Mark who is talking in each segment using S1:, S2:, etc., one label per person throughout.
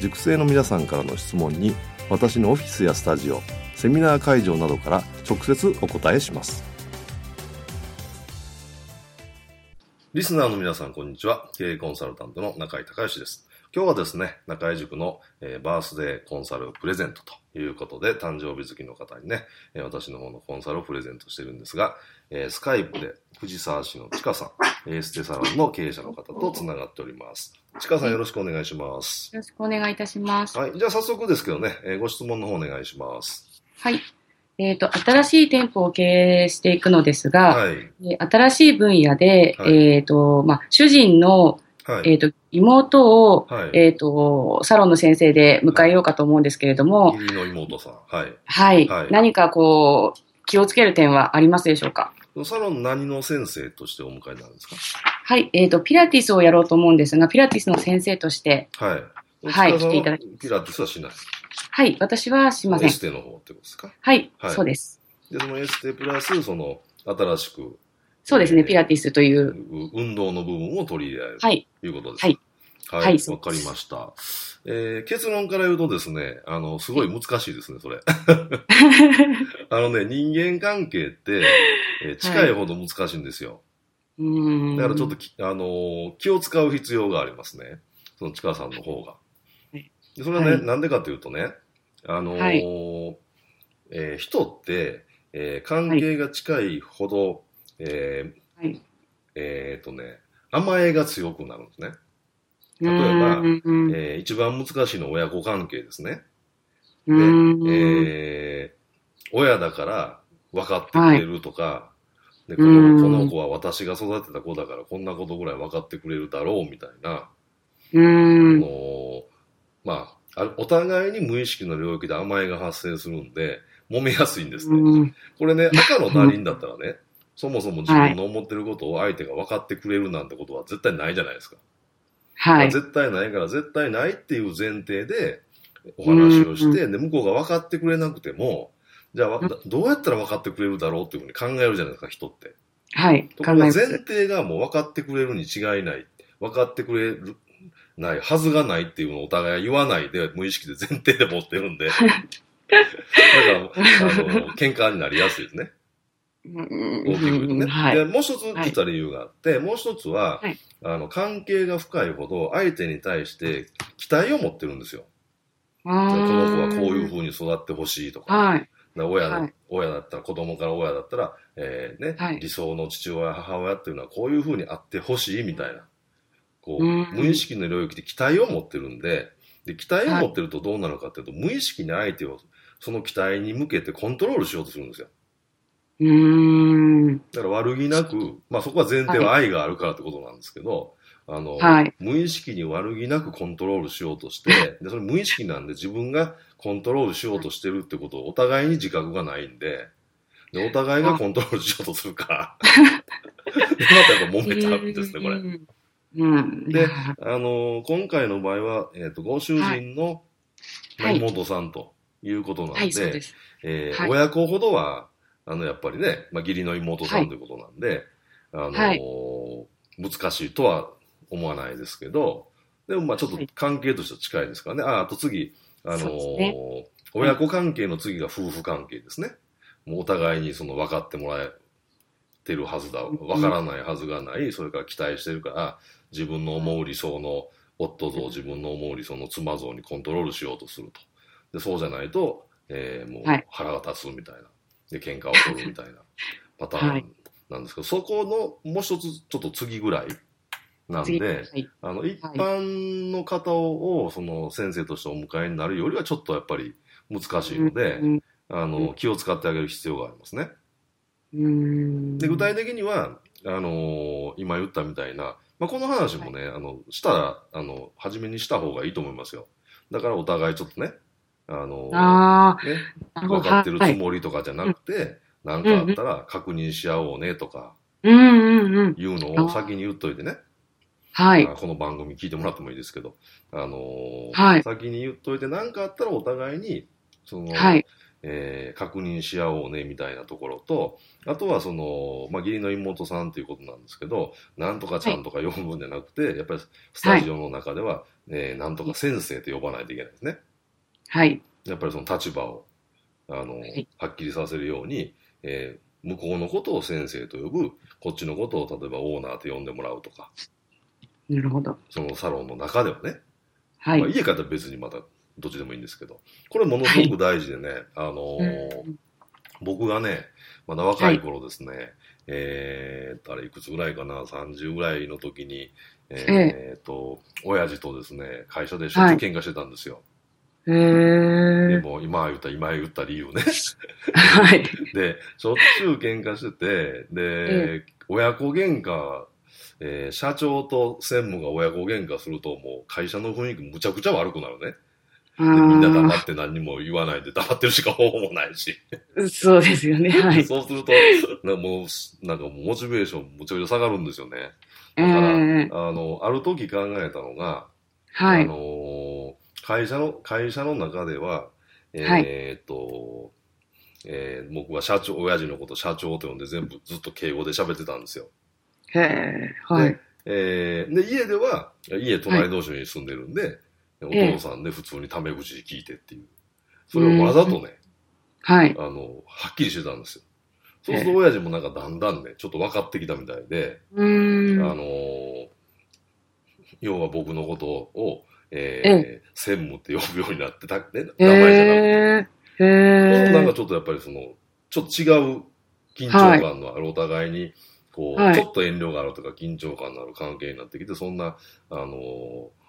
S1: 塾生の皆さんからの質問に私のオフィスやスタジオセミナー会場などから直接お答えします。リスナーの皆さんこんにちは。経営コンサルタントの中井隆義です。今日はですね中井塾の、えー、バースデーコンサルプレゼントということで誕生日月の方にね、えー、私の方のコンサルをプレゼントしてるんですが、えー、スカイプで藤沢市のちかさんエーステサロンの経営者の方とつながっておりますちかさんよろしくお願いします。
S2: よろしくお願いいたします。
S1: はい。じゃあ早速ですけどね、えー、ご質問の方お願いします。
S2: はい。えっ、ー、と、新しい店舗を経営していくのですが、はい、新しい分野で、はい、えっ、ー、と、まあ、主人の、はい、えっ、と、妹を、はい、えっ、と、サロンの先生で迎えようかと思うんですけれども、
S1: 義理の妹さん。はい。
S2: はい。何かこう、気をつける点はありますでしょうか？
S1: サロン何の先生としてお迎えなんですか？
S2: はい、えっ、ー、と、ピラティスをやろうと思うんですが、ピラティスの先生として、
S1: はい。
S2: はい、来ていただき
S1: ピラティスはしない
S2: はい、私はしません。エ
S1: ステの方ってことですか？
S2: はい、はい、そうです。
S1: で、そのエステプラス、その、新しく、
S2: そうですね、えー、ピラティスという。
S1: 運動の部分を取り入れられる、
S2: はい、
S1: ということです
S2: はい。
S1: はい、わ、はい、かりました。えー、結論から言うとですね、あの、すごい難しいですね、それ。あのね、人間関係って、えー、近いほど難しいんですよ。
S2: はい、
S1: だからちょっとあのー、気を使う必要がありますね。その近さんの方が。でそれはね、はい、なんでかというとね、あのーはい、えー、人って、えー、関係が近いほど、えー、はい、えっ、とね、甘えが強くなるんですね。例えば、えー、一番難しいのは親子関係ですね。で、えー、親だから分かってくれるとか、はい、でこのこの子は私が育てた子だからこんなことぐらい分かってくれるだろうみたいな、
S2: う
S1: ん。のまあ、お互いに無意識の領域で甘えが発生するんで、揉めやすいんですね。これね、赤の他人だったらね、そもそも自分の思ってることを相手が分かってくれるなんてことは絶対ないじゃないですか。
S2: はい。
S1: 絶対ないから、絶対ないっていう前提でお話をして、で、向こうが分かってくれなくても、じゃあ、どうやったら分かってくれるだろうっていうふうに考えるじゃないですか、人って。
S2: はい。
S1: ところが前提がもう分かってくれるに違いない。分かってくれる、ない、はずがないっていうのをお互い言わないで、無意識で前提で持ってるんで。だから、あの、喧嘩になりやすいですね。大きくね。はい、で、もう一つ実は理由があって、はい、もう一つは、はい、あの、関係が深いほど相手に対して期待を持ってるんですよ。この子はこういう風に育ってほしいとか。
S2: はい。
S1: 親だ、親だったら、子供から親だったら、えー、ね、理想の父親、母親っていうのはこういう風にあってほしいみたいな。こう、無意識の領域で期待を持ってるんで、で、期待を持ってるとどうなるかっていうと、無意識に相手をその期待に向けてコントロールしようとするんですよ。
S2: うん。
S1: だから悪気なく、まあそこは前提は愛があるからってことなんですけど、はい、あの、
S2: はい、
S1: 無意識に悪気なくコントロールしようとして、で、それ無意識なんで自分がコントロールしようとしてるってことをお互いに自覚がないんで、で、お互いがコントロールしようとするから、で、またやっぱ揉めちゃうんですね、これ。
S2: うん、
S1: で、あの今回の場合は、えっ、ー、と、ご主人の妹さんということなんで、はいはい、えー、親子ほどは、あの、やっぱりね、まあ、義理の妹さんということなんで、はい、あのーはい、難しいとは思わないですけど、でもまあちょっと関係としては近いですからね。あ、あと次、あのーね、親子関係の次が夫婦関係ですね。もうお互いにその分かってもらえてるはずだ。分からないはずがない。それから期待してるから、自分の思う理想の夫像、自分の思う理想の妻像にコントロールしようとすると。で、そうじゃないと、えー、もう腹が立つみたいな。で、喧嘩を取るみたいな パターンなんですけど、そこのもう一つちょっと次ぐらいなんで、はい、あの、一般の方を、その先生としてお迎えになるよりはちょっとやっぱり難しいので、うん、あの、気を使ってあげる必要がありますね。で、具体的には、あのー、今言ったみたいな、まあ、この話もね、はい、あの、したら、あの、初めにした方がいいと思いますよ。だからお互いちょっとね、あのー、ね、分かってるつもりとかじゃなくて、何、はい、かあったら確認し合おうねとか、いうのを先に言っといてね。はい。この番組聞いてもらってもいいですけど、あのー、はい、先に言っといて何かあったらお互いに、その、はい、えー、確認し合おうねみたいなところと、あとはその、まあ、義理の妹さんということなんですけど、なんとかちゃんとか呼ぶんじゃなくて、はい、やっぱりスタジオの中では、はい、えー、なんとか先生と呼ばないといけないですね。はい。やっぱりその立場を、あの、はい、はっきりさせるように、えー、向こうのことを先生と呼ぶ、こっちのことを例えばオーナーと呼んでもらうとか。
S2: なるほど。
S1: そのサロンの中ではね。はい。まあ、家から別にまたどっちでもいいんですけど、これものすごく大事でね、はい、あのーうん、僕がね、まだ若い頃ですね、はい、えー、あれいくつぐらいかな、30ぐらいの時に、えー、っと、親父とですね、会社でしょっちゅう喧嘩してたんですよ。へ、はい、でも今言った、今言った理由ね。はい。で、しょっちゅう喧嘩してて、で、親子喧嘩えー、社長と専務が親子喧嘩するともう会社の雰囲気むちゃくちゃ悪くなるね。みんな黙って何も言わないで黙ってるしか方法もないし。
S2: そうですよね。はい。
S1: そうすると、なもう、なんかモチベーションむちゃくちゃ下がるんですよね。だから、えー、あの、ある時考えたのが、はい。あの会社の、会社の中では、えー、っと、はい、えー、僕は社長、親父のこと社長と呼んで全部ずっと敬語で喋ってたんですよ。へえ、はい。えー、で、家では、家隣同士に住んでるんで、はいお父さんで普通にタメ口聞いてっていう。それをわざとね、はい。あの、はっきりしてたんですよ。そうすると親父もなんかだんだんね、ちょっと分かってきたみたいで、あのー、要は僕のことを、えー、専務って呼ぶようになってた、ね、名前じゃなくて。へー。なんかちょっとやっぱりその、ちょっと違う緊張感のあるお互いに、こう、はい、ちょっと遠慮があるとか緊張感のある関係になってきて、そんな、あのー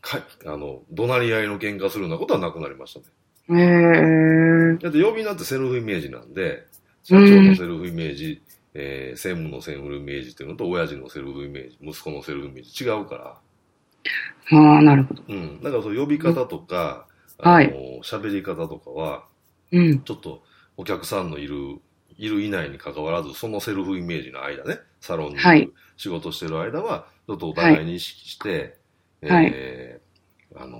S1: かあの、怒鳴り合いの喧嘩するようなことはなくなりましたね。へー。だって呼び名ってセルフイメージなんで、社長のセルフイメージ、えー、専務のセルフイメージっていうのと、親父のセルフイメージ、息子のセルフイメージ違うから。
S2: ああ、なるほど。
S1: うん。だからそう呼び方とか、うん、あの、喋、はい、り方とかは、うん。ちょっとお客さんのいる、いる以内に関わらず、そのセルフイメージの間ね、サロンに仕事してる間は、ちょっとお互いに意識して、はい、えー、あの、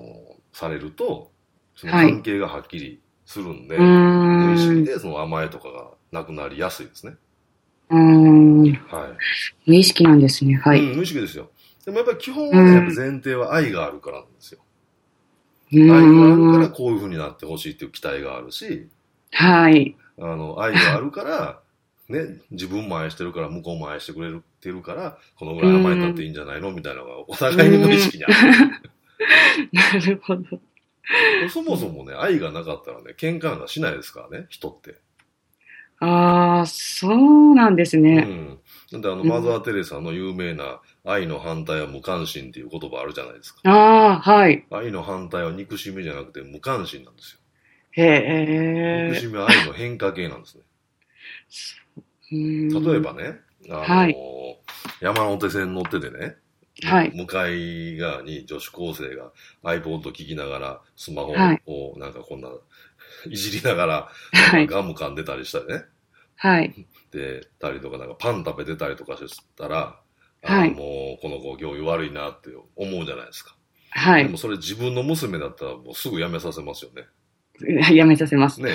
S1: されると、その関係がはっきりするんで、はい、無意識でその甘えとかがなくなりやすいですね。
S2: うん。はい。無意識なんですね。はい。
S1: うん、無意識ですよ。でもやっぱり基本はね、やっぱ前提は愛があるからなんですよ。愛があるからこういうふうになってほしいっていう期待があるし、はい。あの、愛があるから、ね、自分も愛してるから向こうも愛してくれてるから、このぐらい甘えたっていいんじゃないの？みたいなのがお互いに無意識にある。
S2: なるほど。
S1: そもそもね、愛がなかったらね、喧嘩がしないですからね、人って。
S2: ああ、そうなんですね。う
S1: ん。なんであの、マザー・テレサの有名な愛の反対は無関心っていう言葉あるじゃないですか。
S2: ああ、はい。
S1: 愛の反対は憎しみじゃなくて無関心なんですよ。へえ。憎しみは愛の変化系なんですね。例えばね、あの、はい、山手線乗っててね、はい、向かい側に女子高生が iPod 聞きながらスマホをなんかこんな、いじりながら、はい、ガム噛んでたりしたりね。はい。で、たりとかなんかパン食べてたりとかしたら、はい、もうこの子行為悪いなって思うじゃないですか。はい。でもそれ自分の娘だったらもうすぐ辞めさせますよね。
S2: 辞めさせます。
S1: ね。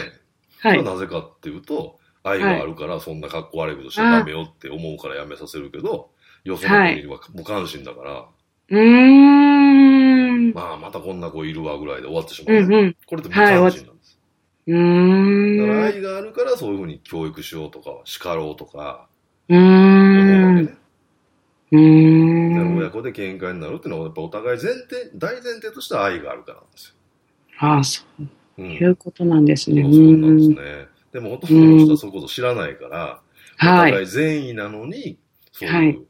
S1: はい。なぜかっていうと、愛があるから、そんな格好悪いことしちゃダメよって思うからやめさせるけど、よその子には無関心だから、うーん。まあ、またこんな子いるわぐらいで終わってしまう、うんうん。これって無関心なんです。うん。だから愛があるからそういうふうに教育しようとか、叱ろうとか、うん。親子で喧嘩になるっていうのは、やっぱお互い前提、大前提として愛があるからなんですよ。
S2: ああ、そう。うん、いうことなんですね。
S1: そうなんですね。でもほとんどの人はそういうこと知らないから、お互い善意なのに、そういう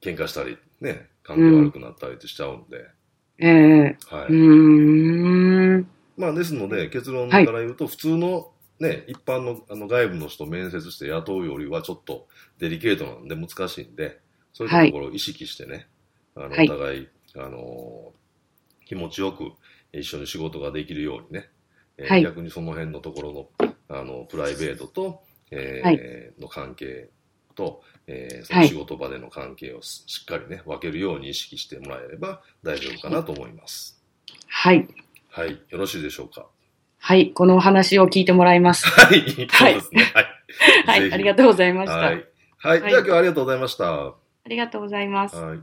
S1: 喧嘩したり、ね、関係悪くなったりってしちゃうんで。
S2: ええー、はい。うん。
S1: まあ、ですので、結論から言うと、普通のね、一般のあの外部の人面接して雇うよりはちょっとデリケートなんで難しいんで、そういうところを意識してね、はい、あの、お互い、あのー、気持ちよく一緒に仕事ができるようにね、えーはい、逆にその辺のところの、あの、プライベートと、えー、はい、の関係と、えー、その仕事場での関係をしっかりね、分けるように意識してもらえれば大丈夫かなと思います。
S2: はい。
S1: はい。よろしいでしょうか？
S2: はい。このお話を聞いてもらいます。
S1: はい。そうですね。はい。
S2: はい。ありがとうございました。は
S1: い。はい。では今日はありがとうございました。あ
S2: りがとうございます。はい。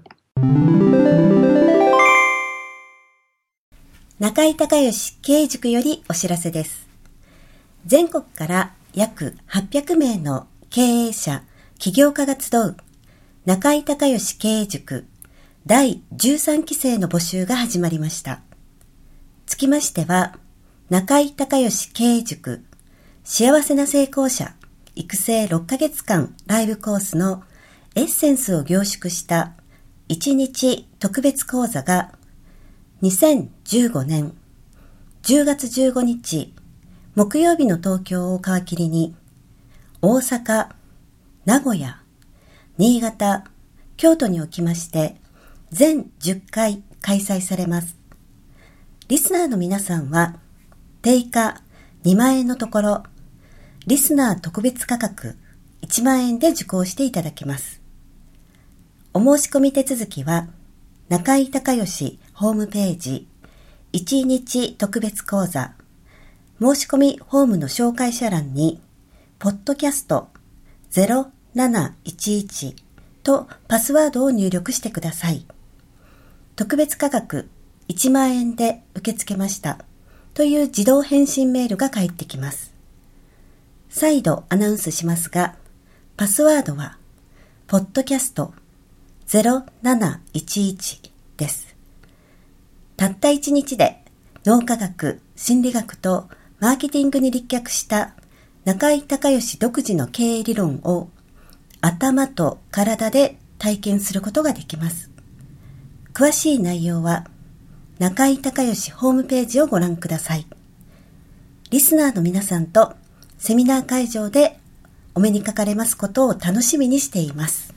S3: 中井隆義経営塾よりお知らせです。全国から約800名の経営者、起業家が集う中井隆義経営塾第13期生の募集が始まりました。つきましては、中井隆義経営塾幸せな成功者育成6ヶ月間ライブコースのエッセンスを凝縮した1日特別講座が2015年10月15日木曜日の東京を皮切りに大阪、名古屋、新潟、京都におきまして全10回開催されます。リスナーの皆さんは定価2万円のところリスナー特別価格1万円で受講していただけます。お申し込み手続きは、中井隆義ホームページ1日特別講座申し込みホームの紹介者欄に、ポッドキャスト0711とパスワードを入力してください。特別価格1万円で受け付けましたという自動返信メールが返ってきます。再度アナウンスしますが、パスワードは、ポッドキャスト0711です。たった一日で脳科学、心理学とマーケティングに立脚した中井隆義独自の経営理論を頭と体で体験することができます。詳しい内容は中井隆義ホームページをご覧ください。リスナーの皆さんとセミナー会場でお目にかかれますことを楽しみにしています。